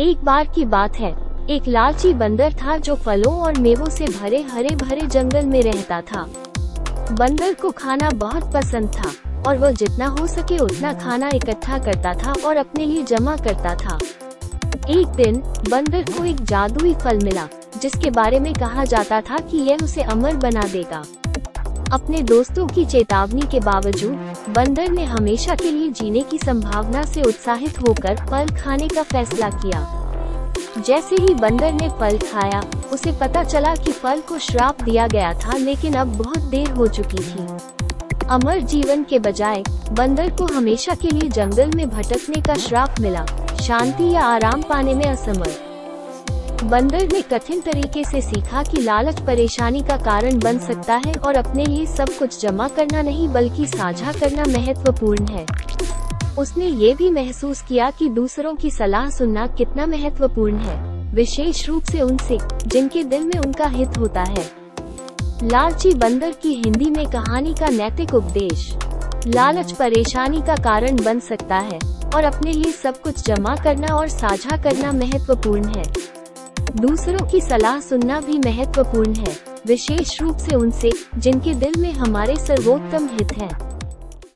एक बार की बात है। एक लालची बंदर था जो फलों और मेवों से भरे हरे भरे जंगल में रहता था। बंदर को खाना बहुत पसंद था, और वो जितना हो सके उतना खाना इकट्ठा करता था और अपने लिए जमा करता था। एक दिन, बंदर को एक जादुई फल मिला, जिसके बारे में कहा जाता था कि यह उसे अमर बना देगा। अपने दोस्तों की चेतावनी के बावजूद, बंदर ने हमेशा के लिए जीने की संभावना से उत्साहित होकर फल खाने का फैसला किया। जैसे ही बंदर ने फल खाया, उसे पता चला कि फल को श्राप दिया गया था, लेकिन अब बहुत देर हो चुकी थी। अमर जीवन के बजाय, बंदर को हमेशा के लिए जंगल में भटकने का श्राप मिला। शांति या आराम पाने में असमर्थ। बंदर ने कठिन तरीके से सीखा कि लालच परेशानी का कारण बन सकता है और अपने लिए सब कुछ जमा करना नहीं बल्कि साझा करना महत्वपूर्ण है। उसने ये भी महसूस किया कि दूसरों की सलाह सुनना कितना महत्वपूर्ण है, विशेष रूप से उनसे, जिनके दिल में उनका हित होता है। लालची बंदर की हिंदी में कहानी का नैतिक उपदेश, लालच परेशानी का कारण बन सकता है, और अपने लिए सब कुछ जमा करना और साझा करना महत्वपूर्ण है। दूसरों की सलाह सुनना भी महत्वपूर्ण है, विशेष रूप से उनसे, जिनके दिल में हमारे सर्वोत्तम हित है।